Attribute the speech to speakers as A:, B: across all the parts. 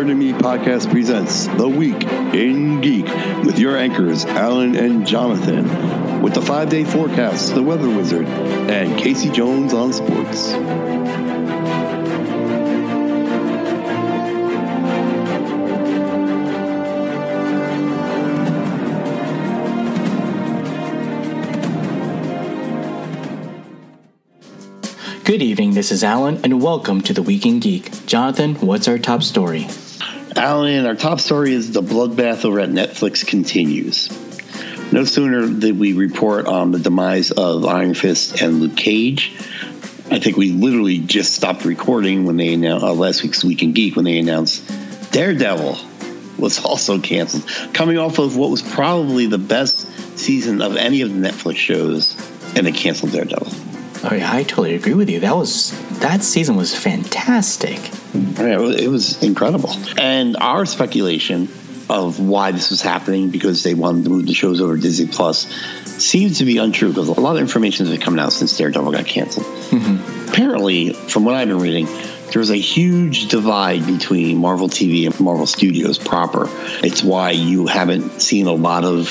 A: Nerd and Me podcast presents The Week in Geek with your anchors, Alan and Jonathan, with the five day forecast, The Weather Wizard, and Casey Jones on sports.
B: Good evening, this is Alan, and welcome to the Week in Geek. Jonathan, what's our top story?
A: Alan, our top story is the bloodbath over at Netflix continues. No sooner did we report on the demise of Iron Fist and Luke Cage. I think we literally just stopped recording when they announced uh, last week's Week in Geek when they announced Daredevil was also canceled, coming off of what was probably the best season of any of the Netflix shows, and they canceled Daredevil.
B: Oh yeah, I totally agree with you. That was that season was fantastic.
A: Yeah, it was incredible. And our speculation of why this was happening because they wanted to move the shows over to Disney Plus seems to be untrue because a lot of information has been coming out since Daredevil got canceled. Mm-hmm. Apparently, from what I've been reading, there's a huge divide between Marvel TV and Marvel Studios proper. It's why you haven't seen a lot of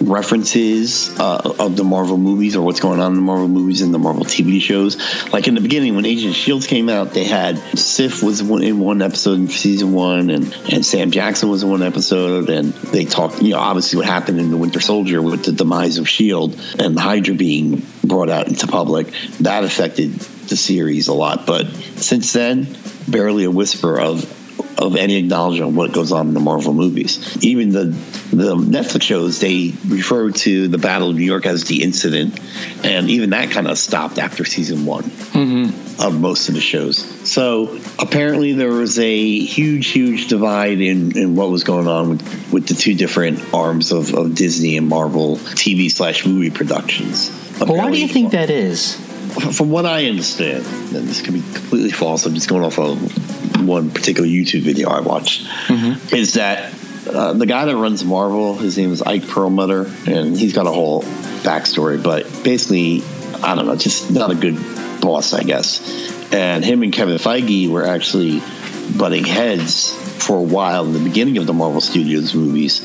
A: references uh, of the Marvel movies or what's going on in the Marvel movies and the Marvel TV shows. Like in the beginning, when Agent Shields came out, they had Sif was in one episode in season one, and and Sam Jackson was in one episode, and they talked, you know, obviously what happened in the Winter Soldier with the demise of Shield and Hydra being brought out into public. That affected the series a lot, but since then, barely a whisper of of any acknowledgement of what goes on in the Marvel movies. Even the the Netflix shows they refer to the Battle of New York as the incident, and even that kind of stopped after season one mm-hmm. of most of the shows. So apparently there was a huge, huge divide in, in what was going on with, with the two different arms of, of Disney and Marvel TV slash movie productions.
B: Well, why do you think that is?
A: From what I understand, and this could be completely false, I'm just going off of one particular YouTube video I watched, mm-hmm. is that uh, the guy that runs Marvel, his name is Ike Perlmutter, and he's got a whole backstory. But basically, I don't know, just not a good boss, I guess. And him and Kevin Feige were actually butting heads for a while in the beginning of the Marvel Studios movies,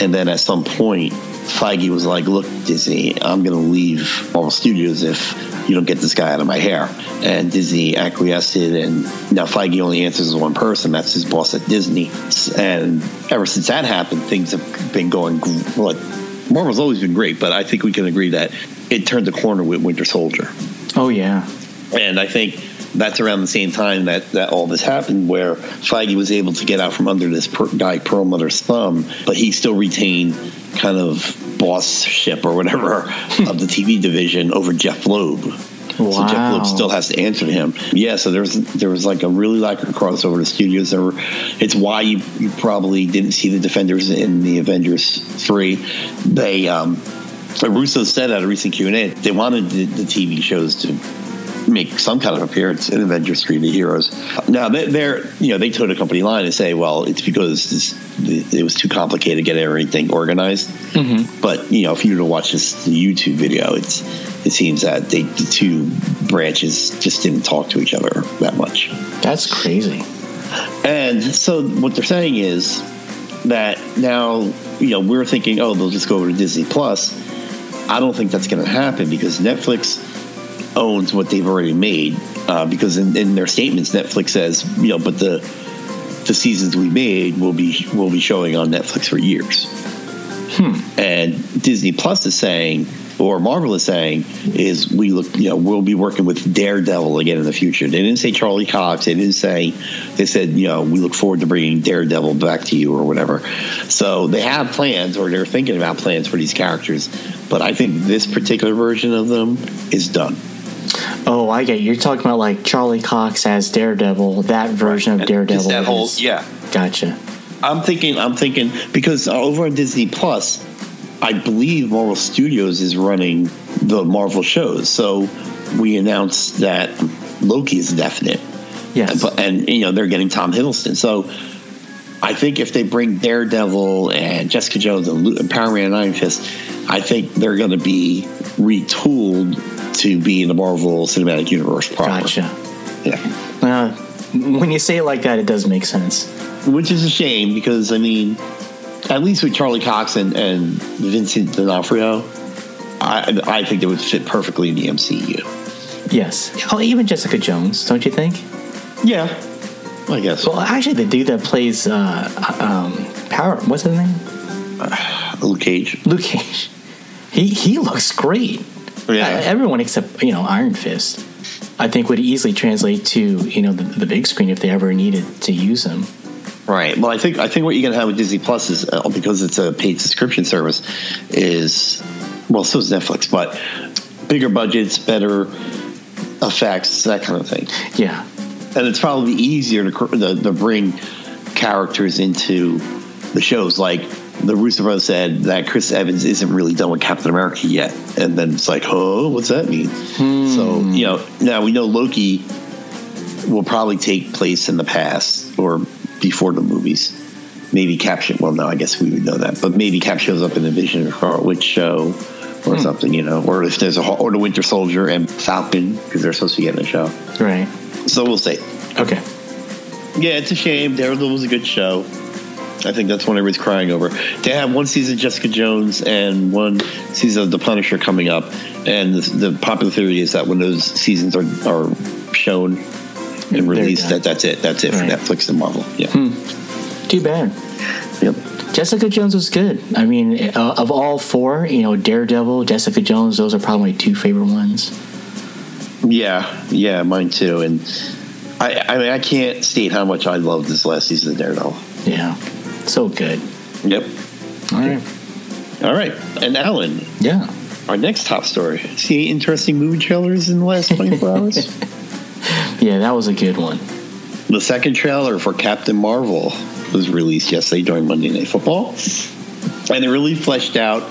A: and then at some point, Feige was like, "Look, Disney, I'm going to leave Marvel Studios if." you don't get this guy out of my hair. And Disney acquiesced and now Feige only answers one person. That's his boss at Disney. And ever since that happened, things have been going like Marvel's always been great, but I think we can agree that it turned the corner with Winter Soldier.
B: Oh yeah,
A: and I think that's around the same time that, that all this happened, where Feige was able to get out from under this per, guy Perlmutter's thumb, but he still retained kind of bossship or whatever of the TV division over Jeff Loeb. Wow. So Jeff Loeb still has to answer to him. Yeah, so there's there was like a really like a crossover to studios. There were, it's why you, you probably didn't see the Defenders in the Avengers three. They um, Russo said at a recent Q and A they wanted the, the TV shows to make some kind of appearance in Avengers 3 The Heroes. Now, they're, you know, they towed a company line and say, well, it's because it was too complicated to get everything organized. Mm-hmm. But, you know, if you were to watch this YouTube video, it's it seems that they, the two branches just didn't talk to each other that much.
B: That's crazy.
A: And so what they're saying is that now, you know, we're thinking, oh, they'll just go over to Disney Plus. I don't think that's going to happen because Netflix owns what they've already made uh, because in, in, their statements Netflix says you know but the the seasons we made will be will be showing on Netflix for years. Hmm. and Disney Plus is saying or Marvel is saying is we look you know we'll be working with Daredevil again in the future. They didn't say Charlie Cox. They didn't say they said you know we look forward to bringing Daredevil back to you or whatever. So they have plans or they're thinking about plans for these characters but I think this particular version of them is done
B: Oh, I get you. You're talking about like Charlie Cox as Daredevil, that version right. of Daredevil.
A: that whole, yeah.
B: Gotcha.
A: I'm thinking, I'm thinking because over on Disney Plus, I believe Marvel Studios is running the Marvel shows. So we announced that Loki is definite.
B: Yes.
A: And, and you know they're getting Tom Hiddleston. So I think if they bring Daredevil and Jessica Jones and Power Man and Iron Fist, I think they're going to be retooled to be in the Marvel Cinematic Universe proper.
B: Gotcha.
A: Yeah.
B: Uh, when you say it like that, it does make sense.
A: which is a shame because I mean, at least with Charlie Cox and, and Vincent D'Onofrio, I I think they would fit perfectly in the MCU.
B: Yes. Oh, even Jessica Jones, don't you think?
A: Yeah, I guess.
B: Well, actually, the dude that plays uh, um, Power, what's his name?
A: Luke Cage.
B: Luke Cage. He he looks great.
A: Yeah.
B: Uh, everyone except you know Iron Fist, I think would easily translate to you know the, the big screen if they ever needed to use them.
A: Right. Well, I think I think what you're gonna have with Disney Plus is uh, because it's a paid subscription service is well, so is Netflix, but bigger budgets, better effects, that kind of thing.
B: Yeah.
A: and it's probably easier to, to, to bring characters into the shows. Like the Russo brothers said that Chris Evans isn't really done with Captain America yet, and then it's like, oh, what's that mean? So hmm. you know, now we know Loki will probably take place in the past or before the movies. Maybe Cap. Well, no, I guess we would know that, but maybe Cap shows up in the Vision or Witch show. Or hmm. something, you know, or if there's a or the Winter Soldier and Falcon because they're supposed to be in the show.
B: Right.
A: So we'll see.
B: Okay.
A: Yeah, it's a shame. Daredevil was a good show. I think that's what everybody's crying over. They have one season of Jessica Jones and one season of The Punisher coming up, and the, the popular theory is that when those seasons are, are shown and released,
B: done.
A: that that's it. That's it
B: Right.
A: for Netflix and Marvel. Yeah.
B: Too bad.
A: Yep.
B: Jessica Jones was good. I mean, uh, of all four, you know, Daredevil, Jessica Jones, those are probably my two favorite ones.
A: Yeah, yeah, mine too. And I, I mean, I can't state how much I loved this last season of Daredevil.
B: Yeah. So good.
A: Yep.
B: All right.
A: All right. And Alan,
B: Yeah.
A: our next top story. See interesting movie trailers in the last 24 hours?
B: Yeah, that was a good one.
A: The second trailer for Captain Marvel was released yesterday during Monday Night Football, and it really fleshed out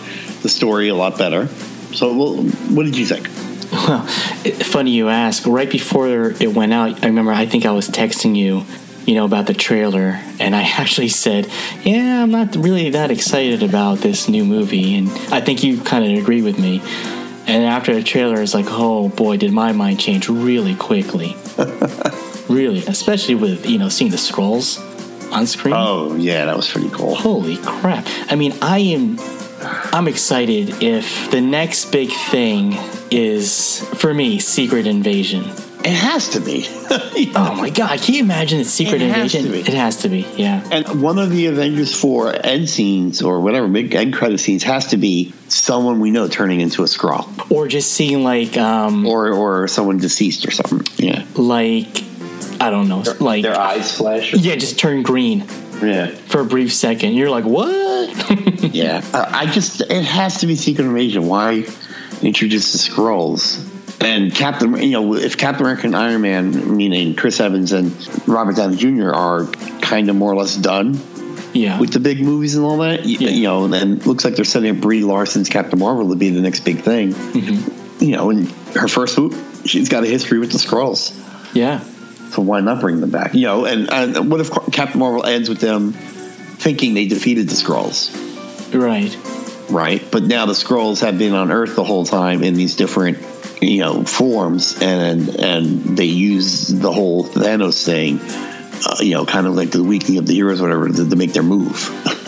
A: the story a lot better. So, well, what did you think?
B: Well, funny you ask. Right before it went out, I remember I think I was texting you, you know, about the trailer, and I actually said, "Yeah, I'm not really that excited about this new movie," and I think you kind of agree with me. And after the trailer, it's like, oh boy, did my mind change really quickly. really, especially with you know seeing the Skrulls on screen.
A: Oh, yeah, that was pretty cool.
B: Holy crap. I mean, I am I'm excited if the next big thing is for me Secret Invasion.
A: It has to be.
B: Oh my god, can you imagine it's Secret
A: It
B: Invasion? It has to be, yeah.
A: and one of the Avengers 4 end scenes or whatever, big end credit scenes has to be someone we know turning into a Skrull
B: Or just seeing like um
A: or, or someone deceased or something. Yeah.
B: like I don't know, like
A: Their eyes flash.
B: yeah, just turn green
A: Yeah.
B: for a brief second. You're like, "What?"
A: Yeah, uh, I just it has to be Secret Invasion. Why introduce the Skrulls and Captain? You know, if Captain America and Iron Man, meaning Chris Evans and Robert Downey Jr., are kind of more or less done
B: yeah.
A: with the big movies and all that, y-
B: Yeah.
A: you know, and looks like they're setting up Brie Larson's Captain Marvel to be the next big thing.
B: Mm-hmm.
A: You know, and her first movie, she's got a history with the Skrulls.
B: yeah.
A: So why not bring them back? You know, and, and what if Captain Marvel ends with them thinking they defeated the Skrulls?
B: Right.
A: right? But now the Skrulls have been on Earth the whole time in these different, you know, forms, and and they use the whole Thanos thing, uh, you know, kind of like the weakening of the heroes, or whatever, to, to make their move.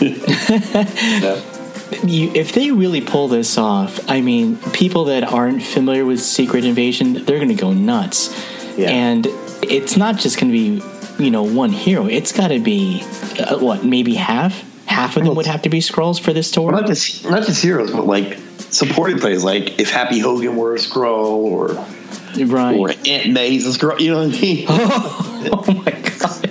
B: you, if they really pull this off, I mean, people that aren't familiar with Secret Invasion, they're going to go nuts.
A: Yeah.
B: And it's not just going to be, you know, one hero. It's got to be, uh, what, maybe half? Half of them would have to be Skrulls for this tour?
A: Well, not just not just heroes, but like supporting plays. like if Happy Hogan were a Skrull, or
B: right.
A: or Aunt May's a Skrull. You know what I mean?
B: oh my God.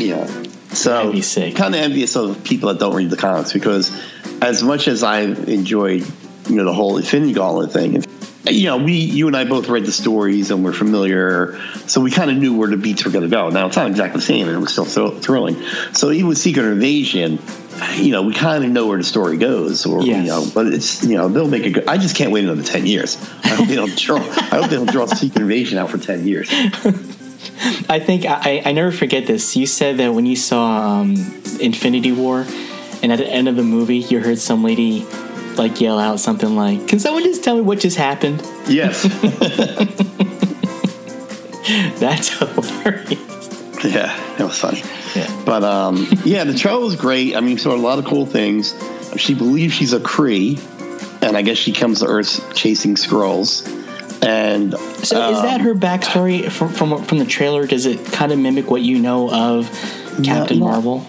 A: Yeah. So kind of envious of people that don't read the comics because as much as I enjoyed, you know, the whole Infinity Gauntlet thing, you know, we, you and I both read the stories and we're familiar, so we kind of knew where the beats were going to go. Now it's not exactly the same, and it was still so thrilling. So even with Secret Invasion, you know, we kind of know where the story goes, or
B: Yes.
A: you know, but it's you know they'll make a good. I just can't wait another ten years. I hope they don't draw. I hope they don't draw Secret Invasion out for ten years.
B: I think I, I never forget this. You said that when you saw um, Infinity War, and at the end of the movie, you heard some lady like yell out something like, "Can someone just tell me what just happened?"
A: Yes.
B: That's hilarious.
A: Yeah, it was funny.
B: Yeah.
A: But um, yeah, the trailer was great. I mean, saw a lot of cool things. She believes she's a Kree, and I guess she comes to Earth chasing Skrulls. And
B: So is that
A: um,
B: her backstory from from from the trailer? Does it kind of mimic what you know of Captain
A: no.
B: Marvel?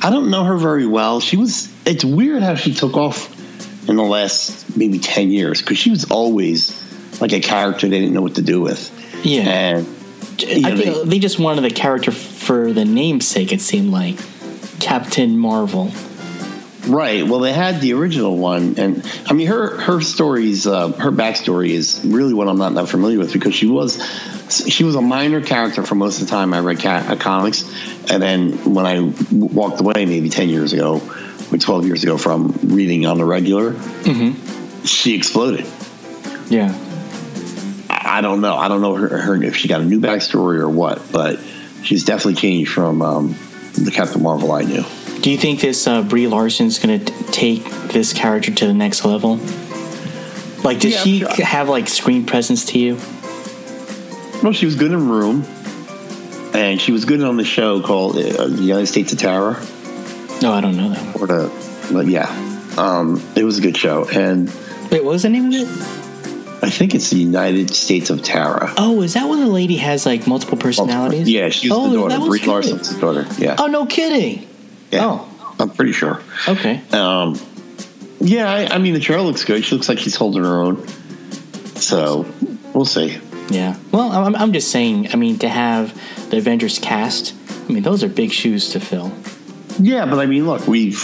A: I don't know her very well. She was. It's weird how she took off in the last maybe ten years because she was always like a character they didn't know what to do with.
B: Yeah.
A: And
B: I
A: know,
B: think they, just wanted the character for the namesake. It seemed like Captain Marvel.
A: Right. Well, they had the original one, and I mean, her her stories, uh, her backstory is really what I'm not that familiar with because she was she was a minor character for most of the time I read ca- uh, comics, and then when I w- walked away, maybe ten years ago or twelve years ago from reading on the regular, she exploded.
B: Yeah.
A: I I don't know. I don't know her, her if she got a new backstory or what, but she's definitely changed from um, the Captain Marvel I knew.
B: Do you think this uh, Brie Larson's going to take this character to the next level? Like, does
A: Yeah,
B: she
A: sure.
B: have like screen presence to you?
A: Well, she was good in Room, and she was good on the show called uh, The United States of Tara.
B: No, I don't know that one.
A: Or but yeah, um, it was a good show, and
B: Wait, what was the name of it?
A: I think it's the United States of Tara.
B: Oh, is that when the lady has like multiple personalities?
A: Yeah, she's
B: oh,
A: the daughter. Brie. Larson's daughter. Yeah,
B: Oh, no kidding.
A: yeah.
B: oh.
A: I'm pretty sure.
B: Okay.
A: Um, yeah, I, I mean the trailer looks good. She looks like she's holding her own. So we'll see.
B: Yeah. Well, I'm, I'm just saying. I mean, to have the Avengers cast, I mean, those are big shoes to fill.
A: Yeah, but I mean, look, we've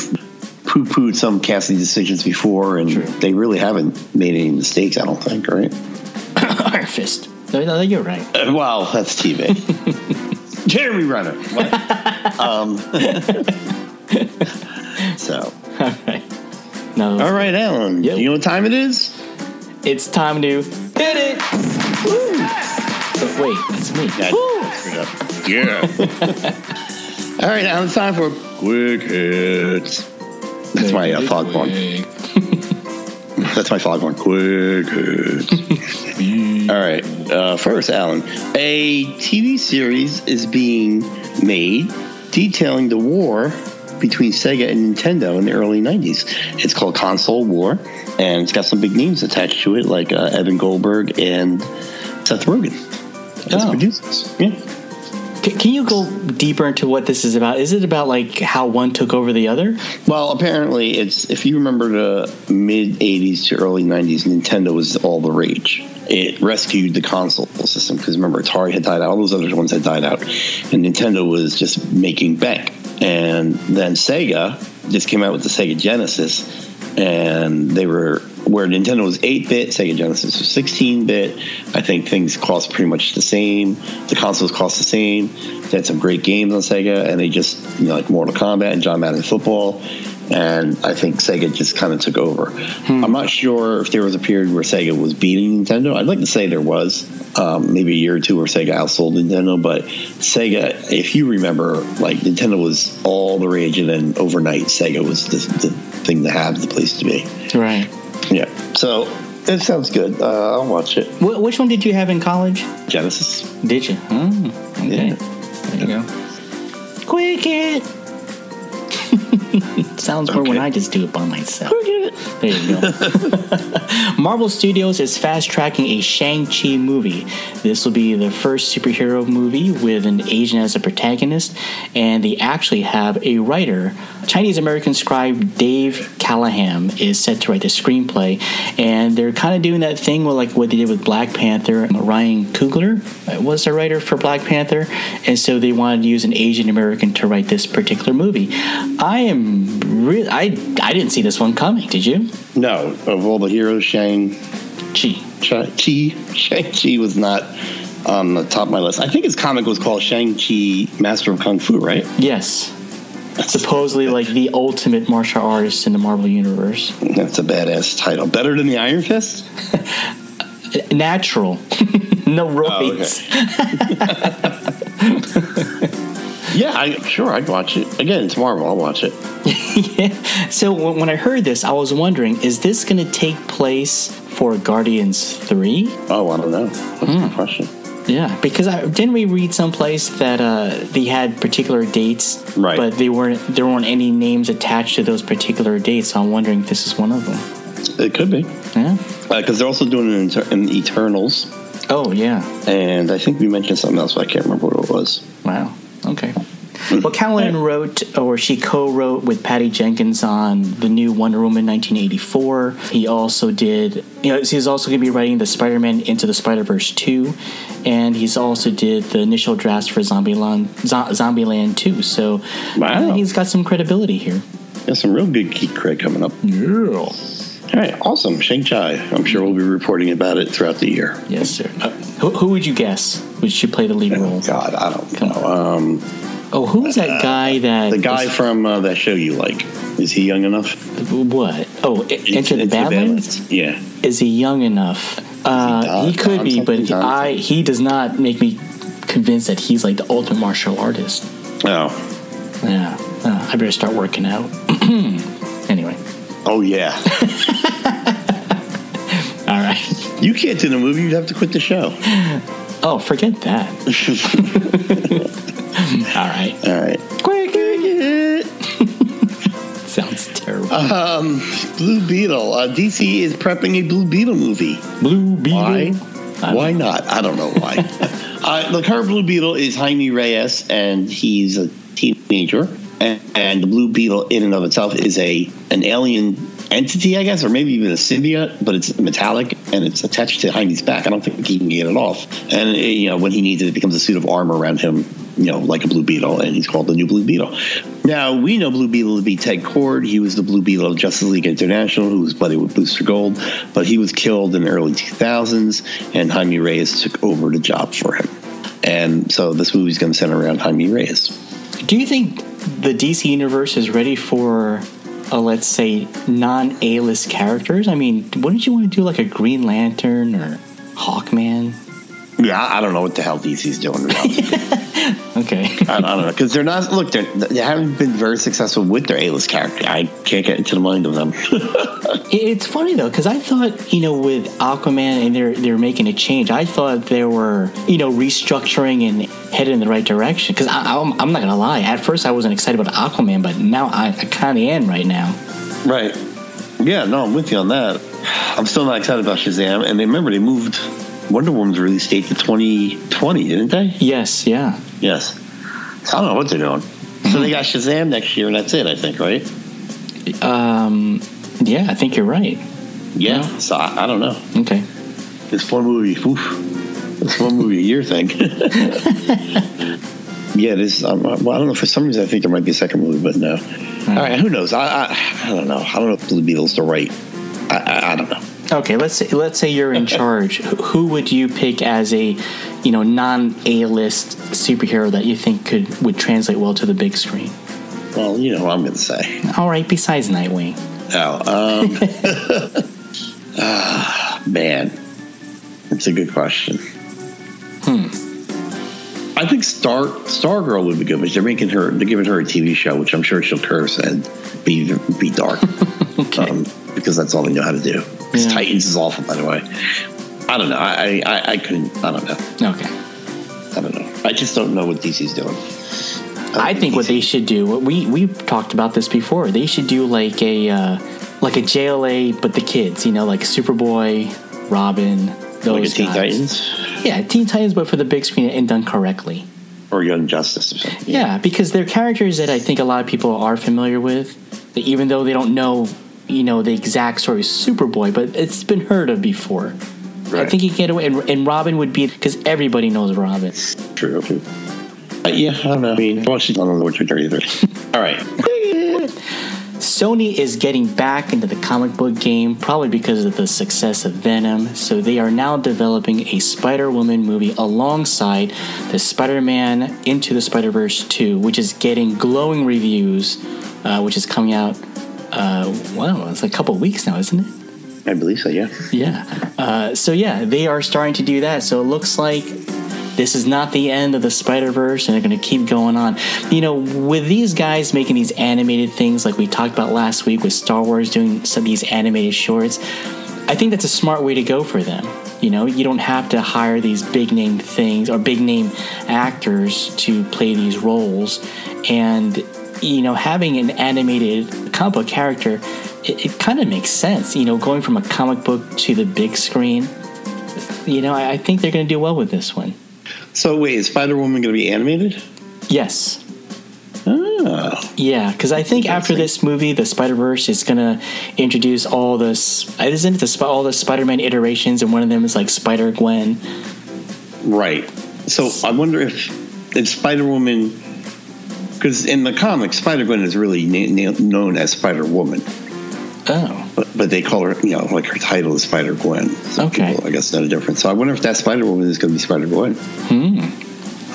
A: poo-pooed some casting decisions before, and
B: True.
A: they really haven't made any mistakes. I don't think, right?
B: Iron Fist. No, no, you're right.
A: Uh, Well, that's TV. Jeremy Renner. Um, so,
B: All right. No,
A: all right, Alan.
B: Yep.
A: Do you know what time it is?
B: it's time to hit it. But wait, it's me.
A: Yeah. All right, Alan. It's time for quick hits. That's my uh, foghorn. That's my foghorn. Quick hits. All right. Uh, first, Alan, a TV series is being made detailing the war between Sega and Nintendo in the early 90s. It's called Console War, and it's got some big names attached to it, like uh, Evan Goldberg and Seth Rogen as
B: Oh.
A: producers. Yeah.
B: Can you go deeper into what this is about? Is it about like how one took over the other?
A: Well, apparently, it's if you remember the mid 80s to early 90s, Nintendo was all the rage. It rescued the console system because remember, Atari had died out, all those other ones had died out, and Nintendo was just making bank. And then Sega just came out with the Sega Genesis, and they were where Nintendo was 8 bit, Sega Genesis was 16 bit. I think things cost pretty much the same. The consoles cost the same. They had some great games on Sega, and they just, you know, like Mortal Kombat and John Madden Football. And I think Sega just kind of took over. I'm not sure if there was a period where Sega was beating Nintendo. I'd like to say there was, um, maybe a year or two where Sega outsold Nintendo. But Sega, if you remember, like Nintendo was all the rage, and then overnight Sega was the, the thing to have, the place to be.
B: Right.
A: Yeah. So it sounds good. Uh, I'll watch it.
B: Wh- which one did you have in college?
A: Genesis.
B: Did you? Oh, okay.
A: Yeah.
B: There you go. Quick hit. Sounds more when I just do it by myself. There you go. Marvel Studios is fast tracking a Shang-Chi movie. This will be the first superhero movie with an Asian as a protagonist, and they actually have a writer. Chinese American scribe Dave Callaham is set to write the screenplay, and they're kind of doing that thing with like what they did with Black Panther. Ryan Coogler was the writer for Black Panther, and so they wanted to use an Asian American to write this particular movie. I am really, I I didn't see this one coming. Did you?
A: No, of all the heroes, Shang Chi. Chi Shang Chi was not on the top of my list. I think his comic was called Shang Chi, Master of Kung Fu, right?
B: Yes. Supposedly like the ultimate martial artist in the Marvel universe.
A: That's a badass title. Better than the Iron Fist.
B: Natural. no
A: Oh,
B: roids.
A: Yeah, I, sure, I'd watch it. Again, Marvel. I'll watch it.
B: So when I heard this, I was wondering, is this going to take place for Guardians 3?
A: Oh, I don't know. That's a good question.
B: Yeah, because I, didn't we read someplace that uh, they had particular dates,
A: Right.
B: But they weren't there weren't any names attached to those particular dates. So I'm wondering if this is one of them.
A: It could be
B: Yeah.
A: because they're also doing it in, Eter- in Eternals,
B: Oh yeah.
A: and I think we mentioned something else, but I can't remember what it was.
B: Wow. Okay. Well, Callan wrote, or she co-wrote with Patty Jenkins on the new Wonder Woman 1984. He also did, you know, he's also going to be writing the Spider-Man Into the Spider-Verse 2, and he's also did the initial drafts for Zombieland, Zo- Zombieland 2. So
A: Wow.
B: uh, he's got some credibility here.
A: There's some real good geek cred coming up.
B: Yeah.
A: All right, awesome. Shang Chi. I'm sure we'll be reporting about it throughout the year.
B: Yes, sir. Uh, who, who would you guess would she play the lead role?
A: God, I don't
B: Come
A: know. Um,
B: Oh, who was that guy that
A: the guy
B: was-
A: from uh, that show you like, is he young enough?
B: what? Oh, Into the Badlands.
A: Yeah.
B: is he young enough? Uh,
A: Don-
B: he could be, but
A: Don
B: I he does not make me convinced that he's like the ultimate martial artist.
A: Oh.
B: Yeah, uh, I better start working out. anyway,
A: Oh yeah.
B: all right.
A: you can't do the movie. You'd have to quit the show.
B: Oh, forget that. all right.
A: All right. Quick.
B: Sounds terrible.
A: Um, Blue Beetle. Uh, DC is prepping a Blue Beetle movie.
B: Blue Beetle.
A: Why? Why not? I don't know why. uh, the current Blue Beetle is Jaime Reyes, and he's a teenager. And, and the Blue Beetle, in and of itself, is a an alien entity, I guess, or maybe even a symbiote, but it's metallic and it's attached to Jaime's back. I don't think he can get it off. And uh, you know, when he needs it, it becomes a suit of armor around him. You know, like a Blue Beetle, and he's called the new Blue Beetle. Now we know Blue Beetle to be Ted Kord. He was the Blue Beetle of Justice League International, who was buddy with Booster Gold, but he was killed in the early 2000s, and Jaime Reyes took over the job for him. And so this movie's going to center around Jaime Reyes.
B: Do you think the DC universe is ready for, uh, let's say, non A list characters? I mean, wouldn't you want to do like a Green Lantern or Hawkman?
A: Yeah, I I don't know what the hell DC's doing.
B: Okay.
A: I, I don't know because they're not. Look, they're, they haven't been very successful with their A-list character. I can't get into the mind of them.
B: It's funny though, because I thought you know with Aquaman and they're they're making a change. I thought they were you know restructuring and headed in the right direction. Because I'm, I'm not gonna lie, at first I wasn't excited about Aquaman, but now I, I kind of am right now.
A: right? Yeah, no, I'm with you on that. I'm still not excited about Shazam. And they remember they moved Wonder Woman's release date to 2020, didn't they?
B: Yes, yeah,
A: Yes. So I don't know what they're doing. So they got Shazam next year, and that's it. I think, right?
B: um, yeah. I think you're right.
A: Yeah. So I, I don't know.
B: Okay.
A: It's one movie, oof, this one movie a year thing. yeah, this. Um, well, I don't know. For some reason, I think there might be a second movie, but no. All right, who knows? I, I I don't know. I don't know if Blue Beetle's the right. I, I, I don't know.
B: Okay, let's say let's say you're in charge. Who- would you pick as a, you know, non A list superhero that you think could would translate well to the big screen?
A: Well, you know what I'm going to say.
B: All right, besides Nightwing.
A: Oh, um, ah, man, that's a good question.
B: Hmm.
A: I think Star Stargirl would be good, but they're making her, they're giving her a TV show, which I'm sure she'll curse and be be dark, um, because that's all they know how to do.
B: Yeah.
A: Titans is awful, by the way. I don't know. I, I I couldn't. I don't know.
B: Okay.
A: I don't know. I just don't know what DC's doing.
B: I think what they should do. what We we talked about this before. They should do like a uh, like a JLA, but the kids. You know, like Superboy, Robin, those
A: like a Teen
B: guys.
A: Titans
B: Yeah, Teen Titans, but for the big screen and done correctly.
A: or Young Justice or something.
B: Yeah, because they're characters that I think a lot of people are familiar with, even though they don't know, you know, the exact story of Superboy, but it's been heard of before. I think you can get away, and, and Robin would be because everybody knows Robin.
A: True. Uh, yeah, I don't know. I mean, well, she's not on the Twitter either. All right.
B: Sony is getting back into the comic book game, probably because of the success of Venom. So they are now developing a Spider Woman movie alongside the Spider Man Into the Spider Verse 2, which is getting glowing reviews, uh, which is coming out. Uh, wow, it's a couple weeks now, isn't it?
A: I believe so, yeah.
B: Yeah. Uh, so yeah, they are starting to do that. So it looks like this is not the end of the Spider Verse, and they're going to keep going on. You know, with these guys making these animated things, like we talked about last week with Star Wars doing some of these animated shorts, I think that's a smart way to go for them. You know, you don't have to hire these big name things or big name actors to play these roles. And, you know, having an animated comic book character, it, it kind of makes sense. You know, going from a comic book to the big screen, you know, I, I think they're going to do well with this one.
A: So wait, is Spider Woman going to be animated?
B: Yes.
A: Oh,
B: Yeah, because I think after this movie, the Spider Verse is gonna introduce all this. Isn't it the all the Spider Man iterations, and one of them is like Spider Gwen.
A: right. So I wonder if if Spider Woman, because in the comics, Spider Gwen is really na- na- known as Spider Woman,
B: Oh,
A: but, but they call her, you know, like her title is Spider Gwen. So
B: Okay.
A: people, I guess, know the difference. So I wonder if that Spider Woman is going to be Spider Gwen.
B: hmm.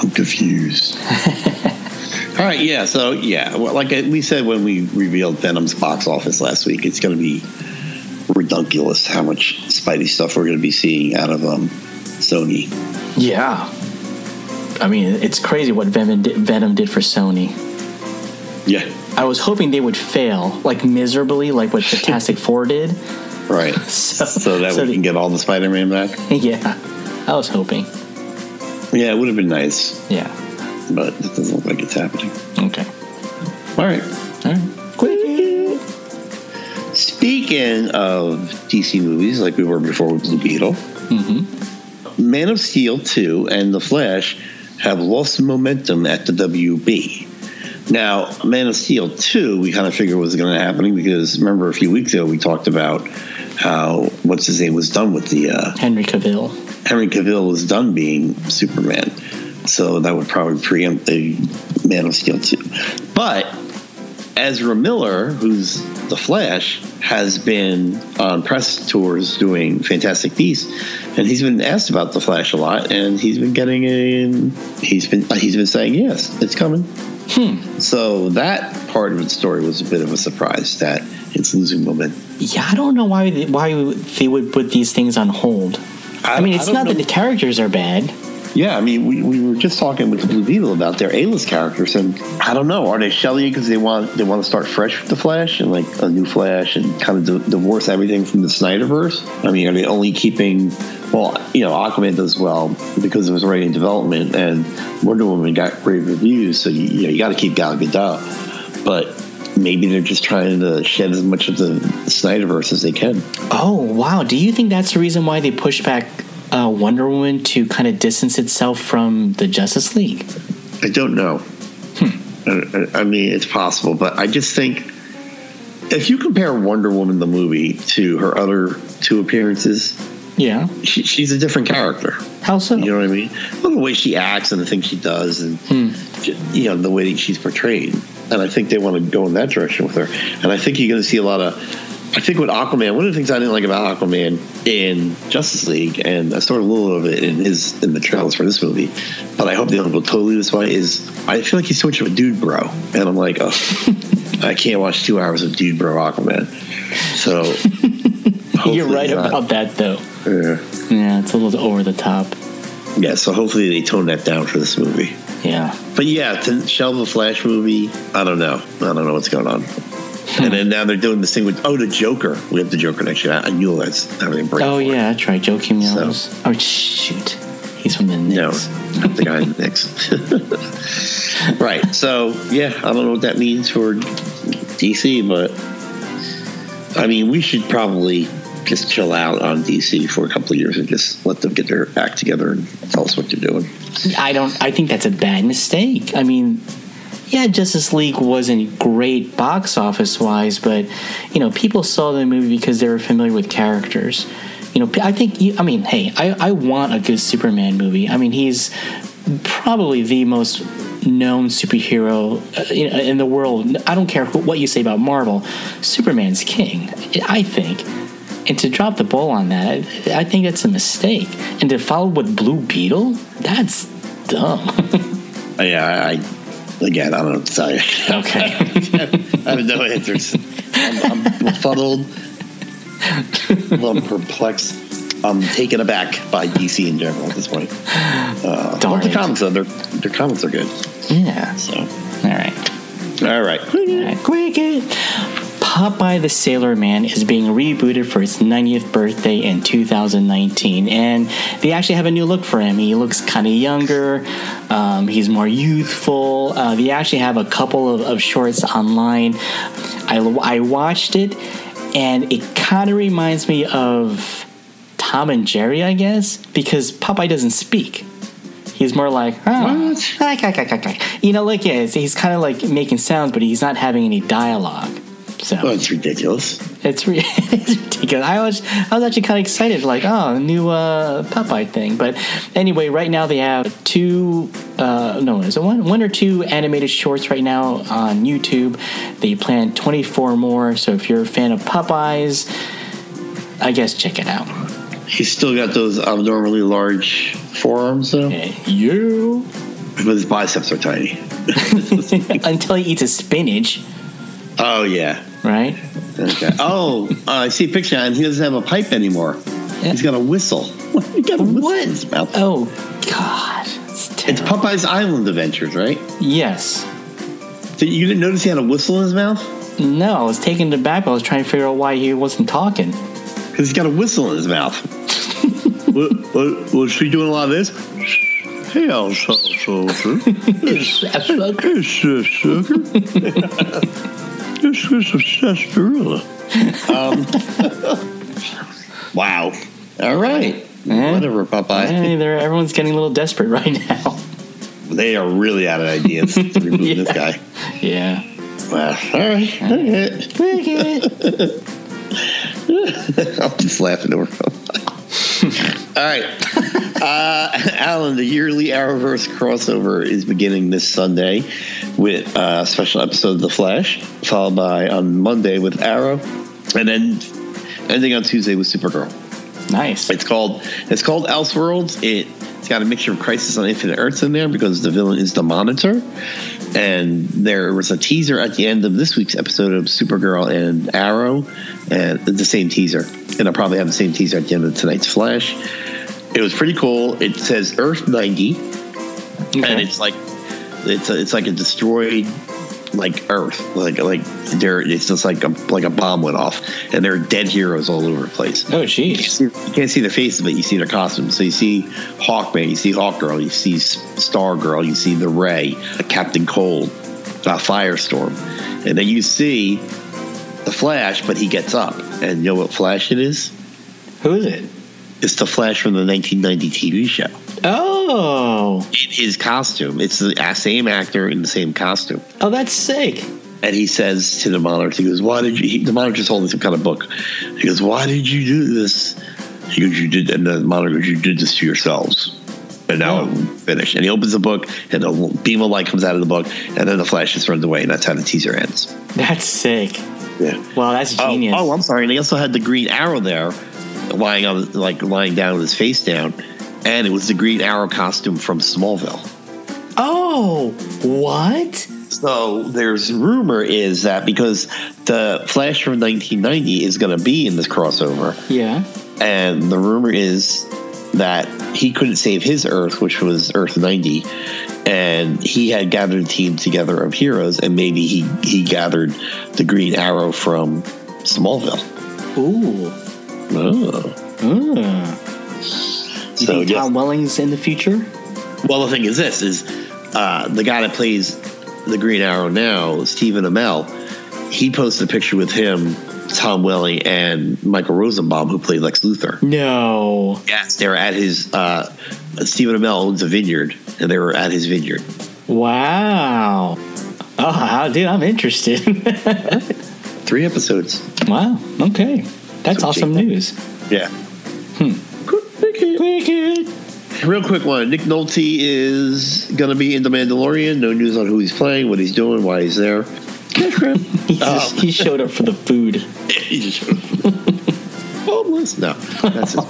A: I'm confused. All right, yeah. So yeah, well, like we said when we revealed Venom's box office last week, it's going to be redunculous how much Spidey stuff we're going to be seeing out of um, Sony.
B: Yeah. I mean, it's crazy what Venom did, Venom did for Sony.
A: Yeah,
B: I was hoping they would fail, like miserably, like what Fantastic Four did.
A: right.
B: So,
A: So that
B: so
A: we
B: the-
A: can get all the Spider-Man back.
B: yeah, I was hoping.
A: Yeah, it would have been nice,
B: Yeah.
A: but it doesn't look like it's happening.
B: Okay.
A: All right.
B: All right. Quick.
A: Speaking of DC movies, like we were before with Blue Beetle,
B: Mm-hmm.
A: Man of Steel 2 and The Flash have lost momentum at the WB. Now, Man of Steel 2, we kind of figured was going to happen because remember a few weeks ago we talked about how, what's his name, was done with the, uh,
B: Henry Cavill.
A: Henry Cavill was done being Superman. So that would probably preempt the Man of Steel 2. But Ezra Miller, who's the Flash, has been on press tours doing Fantastic Beasts, and he's been asked about the Flash a lot, and he's been getting in. He's been he's been saying yes, it's coming. Hmm. So that part of the story was a bit of a surprise that it's losing momentum.
B: Yeah, I don't know why they, why they would put these things on hold. I, mean, it's
A: don't
B: not
A: know.
B: that the characters are bad.
A: Yeah, I mean, we, we were just talking with the Blue Beetle about their A-list characters, and I don't know, are they shelling because they want they want to start fresh with the Flash and like a new Flash and kind of di- divorce everything from the Snyderverse? I mean, are they only keeping? Well, you know, Aquaman does well because it was already in development, and Wonder Woman got great reviews, so you, you know you got to keep Gal Gadot, but. Maybe they're just trying to shed as much of the Snyderverse as they can.
B: Oh wow! Do you think that's the reason why they pushed back uh, Wonder Woman to kind of distance itself from the Justice League?
A: I don't know. I, I mean, it's possible, but I just think if you compare Wonder Woman the movie to her other two appearances,
B: Yeah.
A: she, she's a different character.
B: How so?
A: You know what I mean? Well, the way she acts and the things she does, and ju- you know the way that she's portrayed. And I think they want to go in that direction with her. And I think you're going to see a lot of. I think with Aquaman, one of the things I didn't like about Aquaman in Justice League, and I saw a little of it in his in the trailers for this movie, but I hope they don't go totally this way. Is I feel like he's so much of a dude bro, and I'm like, oh, I can't watch two hours of dude bro Aquaman. So
B: You're right
A: not.
B: about that, though.
A: Yeah.
B: Yeah, it's a little over the top.
A: yeah, so hopefully they tone that down for this movie.
B: Yeah.
A: But yeah, to shelve a Flash movie, I don't know. I don't know what's going on. And then now they're doing this thing with oh the Joker. We have the Joker next year. I I knew that's having a break.
B: Oh
A: it.
B: yeah, that's right. Joakim Noah. Oh shoot, he's from the
A: No,
B: Knicks.
A: not the guy in the Knicks. right. So yeah, I don't know what that means for DC, but I mean, we should probably just chill out on DC for a couple of years and just let them get their act together and tell us what they're doing.
B: I don't. I think that's a bad mistake. I mean, yeah, Justice League wasn't great box office wise, but you know, people saw the movie because they were familiar with characters. You know, I think. You, I mean, hey, I, I want a good Superman movie. I mean, he's probably the most known superhero uh, in the world. I don't care what you say about Marvel. Superman's king. I think. And to drop the ball on that, I think that's a mistake. And to follow with Blue Beetle, that's dumb.
A: Yeah, I again, I don't know what to tell you.
B: Okay.
A: I have no answers. I'm, I'm befuddled. I'm perplexed. I'm taken aback by DC in general at this point. Uh,
B: Darn
A: but the
B: it.
A: comments, though, their, their comments are good.
B: yeah.
A: So,
B: All right.
A: all right.
B: All right. Cricket. Popeye the Sailor Man is being rebooted for its 90th birthday in 2019, and they actually have a new look for him. He looks kind of younger, um, he's more youthful. Uh, they actually have a couple of, of shorts online. I, I watched it, and it kind of reminds me of Tom and Jerry, I guess, because Popeye doesn't speak. He's more like, oh, you know, like yeah, he's kind of like making sounds, but he's not having any dialogue. So
A: Oh, it's ridiculous.
B: it's, re- it's ridiculous. I was I was actually kind of excited, like oh, new uh, Popeye thing. But anyway, right now they have two, uh, no, is it one one or two animated shorts right now on YouTube. They plan twenty four more. So if you're a fan of Popeyes, I guess check it out.
A: He's still got those abnormally large forearms, though,
B: You
A: but his biceps are tiny.
B: until he eats a spinach,
A: Oh yeah.
B: right?
A: Okay. Oh, uh, I see a picture, and he doesn't have a pipe anymore.
B: Yeah.
A: He's got a whistle. he got a whistle in his mouth.
B: Oh God, it's
A: It's. Popeye's Island Adventures, right?
B: yes.
A: So you didn't notice he had a whistle in his mouth?
B: No, I was taken aback. I was trying to figure out why he wasn't talking.
A: Because he's got a whistle in his mouth. what, what, was she doing a lot of this? Hey, Al so, so, so. It's uh, sugar. This is a sarsaparilla. Um, wow. All right.
B: Eh?
A: Whatever, Popeye.
B: Hey, they're, everyone's getting a little desperate right now.
A: They are really out of ideas to remove
B: Yeah.
A: this guy.
B: Yeah.
A: Wow. All right. All right. I'm just laughing over. All right, uh, Alan. The yearly Arrowverse crossover is beginning this Sunday with a special episode of The Flash, followed by on Monday with Arrow, and then ending on Tuesday with Supergirl.
B: Nice.
A: It's called it's called Elseworlds. It it's got a mixture of Crisis on Infinite Earths in there because the villain is the Monitor, and there was a teaser at the end of this week's episode of Supergirl and Arrow, and the same teaser, and I'll probably have the same teaser at the end of tonight's Flash. It was pretty cool. It says Earth ninety, and it's like it's a, it's like a destroyed like Earth, like like there it's just like a like a bomb went off, and there are dead heroes all over the place.
B: Oh, jeez.
A: you can't see their faces, but you see their costumes. So you see Hawkman, you see Hawkgirl, you see Stargirl, you see the Ray, Captain Cold, uh, Firestorm, and then you see the Flash, but he gets up, and you know what Flash it is?
B: Who is it?
A: It's the Flash from the 1990 TV show.
B: Oh.
A: In his costume, it's the same actor in the same costume.
B: Oh, that's sick.
A: And he says to the monitor, he goes, Why did you? He, the monitor's holding some kind of book. He goes, Why did you do this? He goes, You did, and the monitor goes, You did this to yourselves. And now
B: Oh.
A: I'm finished. And he opens the book, and a beam of light comes out of the book, and then the flash just runs away, and that's how the teaser ends.
B: That's sick.
A: Yeah.
B: Wow, that's
A: Oh,
B: genius.
A: oh, I'm sorry. And he also had the green arrow there, lying on, like lying down with his face down, and it was the green arrow costume from Smallville.
B: Oh, what?
A: So there's rumor is that because the Flash from 1990 is going to be in this crossover,
B: Yeah.
A: and the rumor is that he couldn't save his Earth, which was Earth 90, and he had gathered a team together of heroes, and maybe he he gathered the Green Arrow from Smallville.
B: Ooh.
A: Oh.
B: Mm. You
A: So
B: think
A: yes.
B: Tom Welling's in the future?
A: Well, the thing is, this is uh, the guy that plays the Green Arrow now, Stephen Amell. He posted a picture with him, Tom Welling, and Michael Rosenbaum, who played Lex Luthor.
B: No.
A: Yes, they were at his. Uh, Stephen Amell owns a vineyard, and they were at his vineyard.
B: Wow. Oh, dude, I'm interested.
A: Three episodes.
B: wow. Okay. That's
A: So
B: awesome
A: cheap.
B: news.
A: Yeah.
B: Cricket.
A: Real quick one. Nick Nolte is going to be in The Mandalorian. No news on who he's playing, what he's doing, why he's there.
B: He, just,
A: Oh.
B: he showed up for the food.
A: he just showed up. Homeless. No, that's his,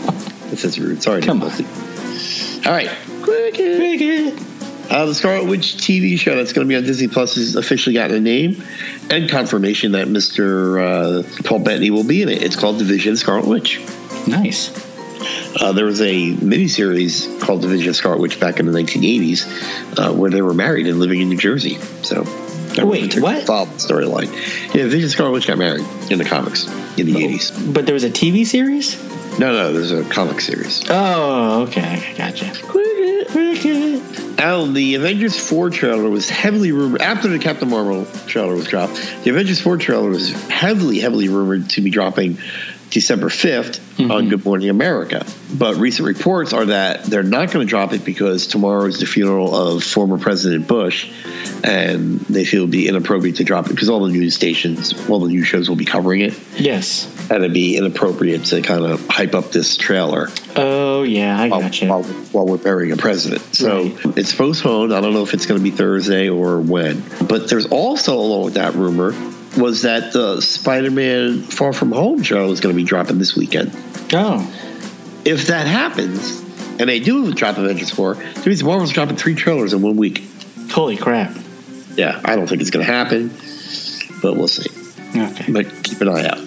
A: that's his rude. Sorry,
B: Come
A: Nick
B: on.
A: Nolte. All right. Cricket.
B: Cricket.
A: Uh, the Scarlet Witch TV show that's going to be on Disney Plus has officially gotten a name and confirmation that Mr. Uh, Paul Bettany will be in it. It's called Division of Scarlet Witch.
B: Nice.
A: Uh, there was a miniseries called Division of Scarlet Witch back in the 1980s uh, where they were married and living in New Jersey. So
B: Wait, what?
A: Solid storyline. Yeah, Vision Scarlet Witch got married in the comics in the eighties.
B: But there was a TV series?
A: No, no, there's a comic series.
B: Oh, okay. okay, Gotcha.
A: Now, the Avengers 4 trailer was heavily rumored after the Captain Marvel trailer was dropped. The Avengers 4 trailer was heavily, heavily rumored to be dropping December 5th on mm-hmm. Good Morning America. But recent reports are that they're not going to drop it because tomorrow is the funeral of former President Bush, and they feel it would be inappropriate to drop it because all the news stations, all the news shows will be covering it,
B: Yes.
A: and it'd be inappropriate to kind of hype up this trailer
B: Oh, yeah, I
A: while,
B: gotcha.
A: while, while we're burying a president. So
B: Right.
A: it's postponed. I don't know if it's going to be Thursday or when. But there's also, along with that rumor, was that the Spider-Man Far From Home show is going to be dropping this weekend.
B: oh,
A: If that happens, and they do drop Avengers 4, that means Marvel's dropping three trailers in one week.
B: holy crap.
A: Yeah, I don't think it's going to happen, but we'll see.
B: Okay.
A: But keep an eye out.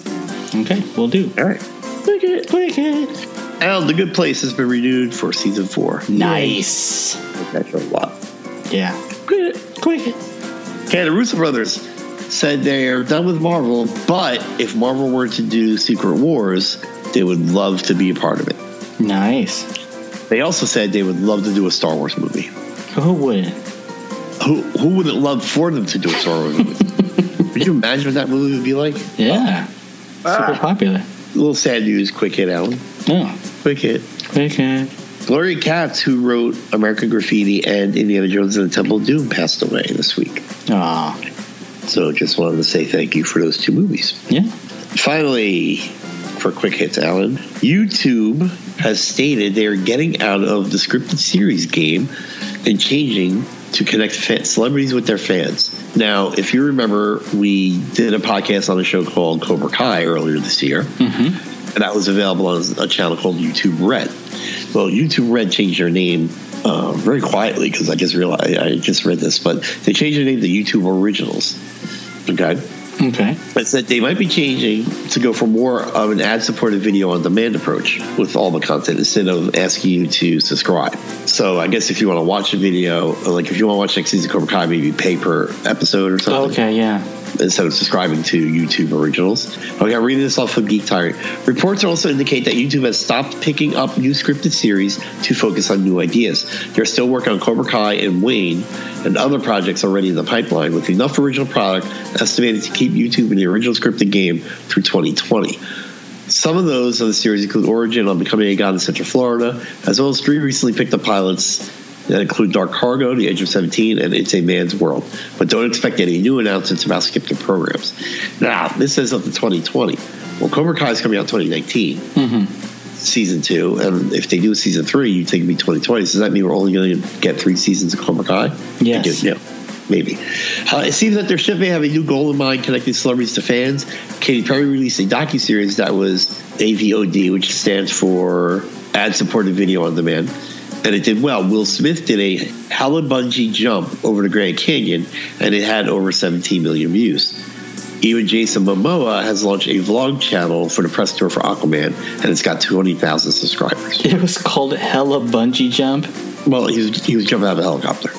B: Okay, we'll do.
A: All right.
B: Click it. Click it.
A: And The Good Place has been renewed for season four.
B: Nice.
A: That show a lot.
B: Yeah.
A: Good.
B: Click it.
A: Okay, the Russo brothers said they're done with Marvel, but if Marvel were to do Secret Wars, they would love to be a part of it.
B: Nice.
A: They also said they would love to do a Star Wars movie.
B: Who wouldn't?
A: Who who wouldn't love for them to do a Star Wars movie? Could you imagine what that movie would be like?
B: Yeah. Oh. Super popular.
A: A little sad news, quick hit, Alan.
B: Oh,
A: Quick hit.
B: Quick hit.
A: Gloria Katz, who wrote American Graffiti and Indiana Jones and the Temple of Doom, passed away this week.
B: Aw.
A: So just wanted to say thank you for those two movies.
B: Yeah.
A: Finally, for quick hits, Alan, YouTube has stated they are getting out of the scripted series game and changing to connect fa- celebrities with their fans. Now, if you remember, we did a podcast on a show called Cobra Kai earlier this year,
B: Mm-hmm.
A: and that was available on a channel called YouTube Red. Well, YouTube Red changed their name uh, very quietly because I just realized I just read this, but they changed their name to YouTube Originals. Okay
B: Okay.
A: but that they might be changing to go for more of an ad-supported video on demand approach with all the content instead of asking you to subscribe. So I guess if you want to watch a video, like if you want to watch next season of Cobra Kai, maybe pay per episode or something
B: Okay, yeah.
A: Instead of subscribing to YouTube originals. Oh, okay, I'm reading this off of Geek Tyrant. Reports also indicate that YouTube has stopped picking up new scripted series to focus on new ideas. They're still working on Cobra Kai and Wayne and other projects already in the pipeline with enough original product estimated to keep YouTube in the original scripted game through 2020. Some of those of the series include Origin on Becoming a God in Central Florida, as well as three recently picked up pilots that include Dark Cargo, The Age of 17, and It's a Man's World. But don't expect any new announcements about skipped programs. Now, this says up to 2020. Well, Cobra Kai is coming out 2019,
B: Mm-hmm.
A: season two, and if they do a season three, you think it'd be 2020. So does that mean we're only going to get three seasons of Cobra Kai?
B: Yes.
A: Yeah. Maybe. Uh, it seems that their ship may have a new goal in mind connecting celebrities to fans. Katy Perry released a docu-series that was AVOD, which stands for ad-supported video on demand. And it did well. Will Smith did a hella bungee jump over the Grand Canyon, and it had over 17 million views. Even Jason Momoa has launched a vlog channel for the press tour for Aquaman, and it's got 20,000 subscribers.
B: It was called Hella Bungee Jump.
A: Well, he was, he was jumping out of a helicopter.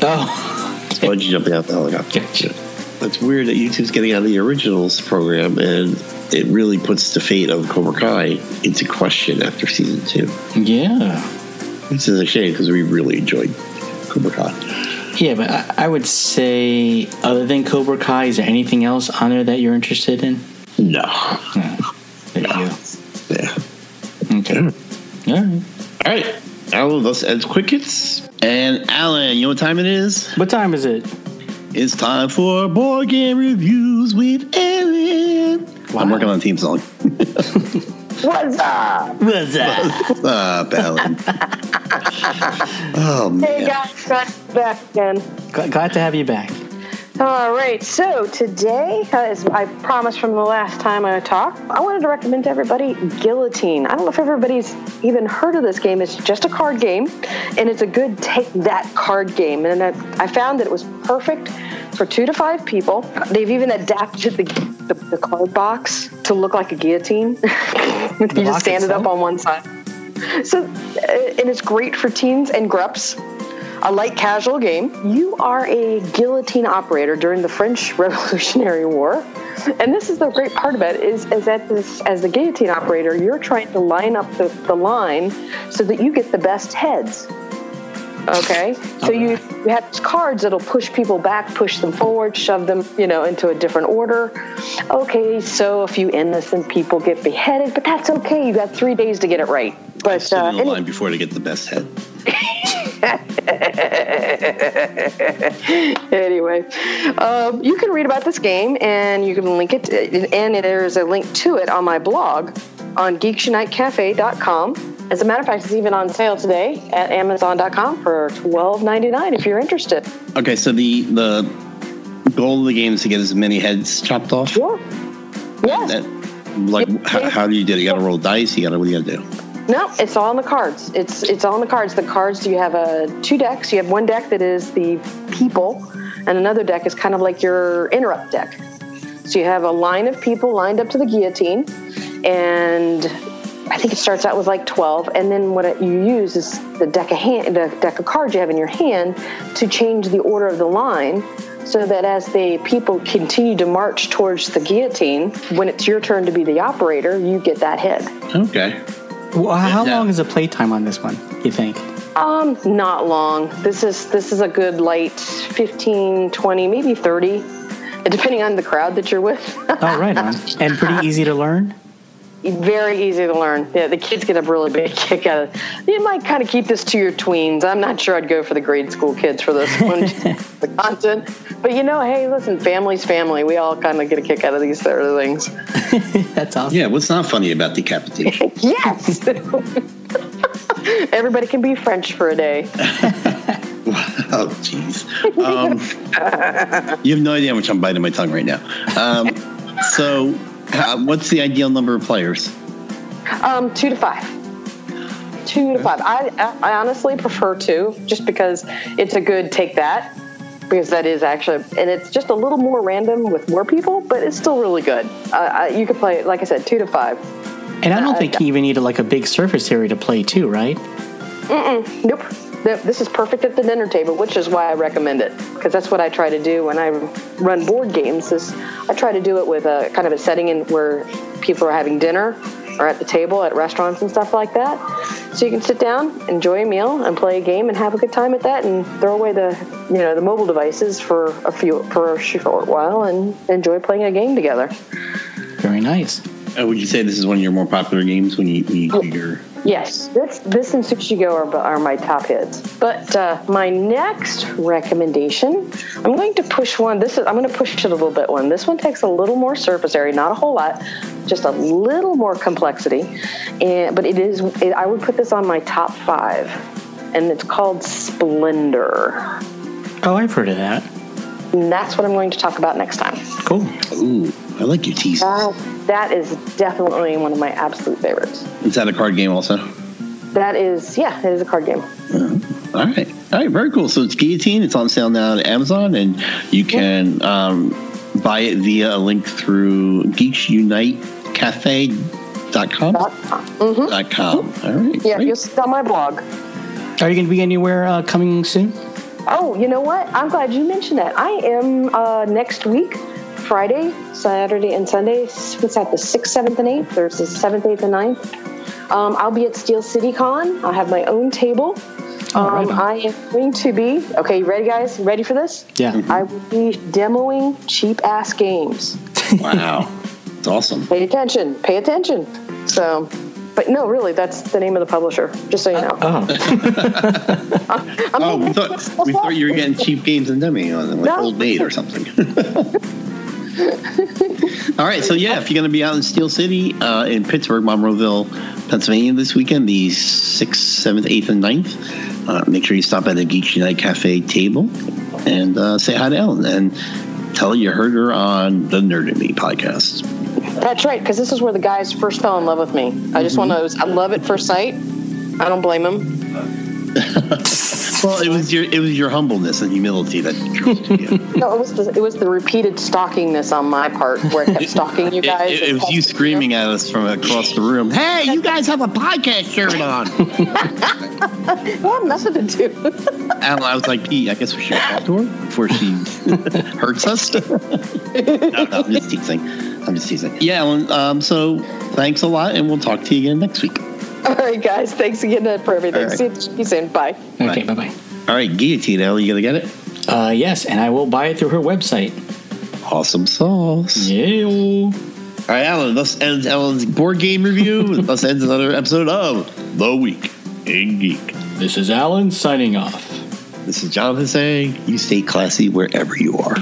B: Oh.
A: Bungee jumping out of the helicopter.
B: Gotcha.
A: It's weird that YouTube's getting out of the originals program, and it really puts the fate of Cobra Kai into question after season two.
B: Yeah.
A: Which is a shame because we really enjoyed Cobra Kai.
B: Yeah, but I, I would say, other than Cobra Kai, is there anything else on there that you're interested in?
A: No.
B: No. Go.
A: Yeah.
B: Okay. All right.
A: All right. Alan, let's end quick hits. And Alan, you know what time it is?
B: What time is it?
A: It's time for board game reviews with Alan.
B: Wow.
A: I'm working on a theme song.
C: What's up?
B: What's that?
A: What's up, Alan? oh,
C: Hey guys, glad to be back again.
B: Glad glad to have you back.
C: All right, so today, uh, as I promised from the last time I talked, I wanted to recommend to everybody Guillotine. I don't know if everybody's even heard of this game. It's just a card game, and it's a good take that card game. And I I found that it was perfect for two to five people. They've even adapted the, the, the card box to look like a guillotine. you just stand it up on one side. So, uh, and it's great for teens and grups. a light casual game. You are a guillotine operator during the French Revolutionary War. And this is the great part about it is, is that this, as the guillotine operator, you're trying to line up the, the line so that you get the best heads. Okay, so you, you have cards that'll push people back, push them forward, shove them, you know, into a different order. Okay, so a few innocent people get beheaded, but that's okay. You got three days to get it right. But uh,
A: in the line before to get the best head.
C: anyway, um, you can read about this game and you can link it, and there's a link to it on my blog on geeksunitecafe.com. As a matter of fact, it's even on sale today at amazon.com for $12.99 if you're interested.
A: Okay, so the the goal of the game is to get as many heads chopped off.
C: Sure. Yes.
A: That, like, how, how do you do it? You got to roll dice. You got to what do you got to do?
C: No, it's all on the cards. It's it's all on the cards. The cards you have uh, two decks. You have one deck that is the people, and another deck is kind of like your interrupt deck. So you have a line of people lined up to the guillotine, and I think it starts out with like twelve. And then what it, you use is the deck of hand, the deck of cards you have in your hand to change the order of the line. So that as the people continue to march towards the guillotine, when it's your turn to be the operator, you get that hit.
A: Okay.
B: Well, how
A: Yeah.
B: long is the playtime on this one? You think?
C: Um, not long. This is this is a good light 15, 20, maybe 30, depending on the crowd that you're with.
B: Oh, right on. And pretty easy to learn.
C: Very easy to learn. Yeah, the kids get a really big kick out of it. You might kind of keep this to your tweens. I'm not sure I'd go for the grade school kids for this one, the content. But you know, hey, listen, family's family. We all kind of get a kick out of these sort of things.
B: That's awesome.
A: Yeah. What's not funny about decapitation?
C: Yes. Everybody can be French for a day.
A: oh, jeez. Um, you have no idea how much I'm biting my tongue right now. Um, so, how, what's the ideal number of players?
C: Um, two to five. Two to five. I, I honestly prefer two, just because it's a good take that, because that is actually, and it's just a little more random with more people, but it's still really good. Uh, you could play, like I said, two to five.
B: And I don't
C: Uh,
B: think you even need like a big surface area to play too, right?
C: Nope. Th- This is perfect at the dinner table, which is why I recommend it. Because that's what I try to do when I run board games. Is I try to do it with a kind of a setting in where people are having dinner or at the table at restaurants and stuff like that. So you can sit down, enjoy a meal, and play a game, and have a good time at that, and throw away the you know the mobile devices for a few for a short while, and enjoy playing a game together.
B: Very nice.
A: Uh, would you say this is one of your more popular games when you, when you do your
C: Yes, this this and Sushi Go are, are my top hits. But uh, my next recommendation, I'm going to push one. This is I'm going to push it a little bit. One. This one takes a little more surface area, not a whole lot, just a little more complexity. And but it is. It, I would put this on my top five, and it's called Splendor.
B: Oh, I've heard of that.
C: And that's what I'm going to talk about next time.
B: Cool.
A: Ooh, I like your tease.
C: Uh, that is definitely one of my absolute favorites.
A: Is that a card game also?
C: That is, yeah, it is a card game.
A: All right. All right. Very cool. So it's Guillotine. It's on sale now on Amazon, and you can um, buy it via a link through geeksunitecafe.com.
C: Dot com.
A: Dot com. All right.
C: Yeah,
A: great.
C: you'll on my blog.
B: Are you going to be anywhere uh, coming soon?
C: Oh, you know what? I'm glad you mentioned that. I am uh, next week, Friday, Saturday, and Sunday. What's that? The sixth, seventh, and eighth. There's the seventh, eighth, and ninth. Um, I'll be at Steel City Con. I have my own table.
B: Oh, right
C: Um. I am going to be okay. You ready, guys? Ready for this?
B: Yeah.
C: I will be demoing Cheapass Games.
A: Wow. It's awesome.
C: Pay attention. Pay attention. So, but no, really, that's the name of the publisher. Just so you know.
B: Oh,
C: I'm
A: Oh, we thought we thought you were getting cheap games and demi on them, like
C: No.
A: Old Maid or something. All right, so yeah, if you're going to be out in Steel City, uh, in Pittsburgh, Monroeville, Pennsylvania this weekend, the sixth, seventh, eighth, and 9th, uh, make sure you stop at the Geeks Unite Cafe table and uh, say hi to Ellen and tell her you heard her on the Nerd Me podcast.
C: That's right, because this is where the guys first fell in love with me. I just want to. I love at first sight. I don't blame them.
A: Well, it was your it was your humbleness and humility that you.
C: No, it was the it was the repeated stalkingness on my part where I kept stalking you guys.
A: it- it was you screaming at us from across the room. Hey, you guys have a podcast shirt on.
C: Well, nothing to do.
A: And I was like, Pete, I guess we should talk to her before she hurts us. no, no, I'm just teasing. I'm just teasing. Yeah, um, so thanks a lot, and we'll talk to you again next week.
C: All right, guys. Thanks again for everything.
A: All right.
C: See you soon. Bye.
B: Okay, bye bye.
A: All right, Guillotine, Elle, you gonna get it?
B: Uh, yes, and I will buy it through her website.
A: Awesome sauce.
B: Yeah.
A: All right, Alan, thus ends Ellen's board game review. thus ends another episode of The Week in Geek.
B: This is Alan signing off.
A: This is Jonathan saying, you stay classy wherever you are.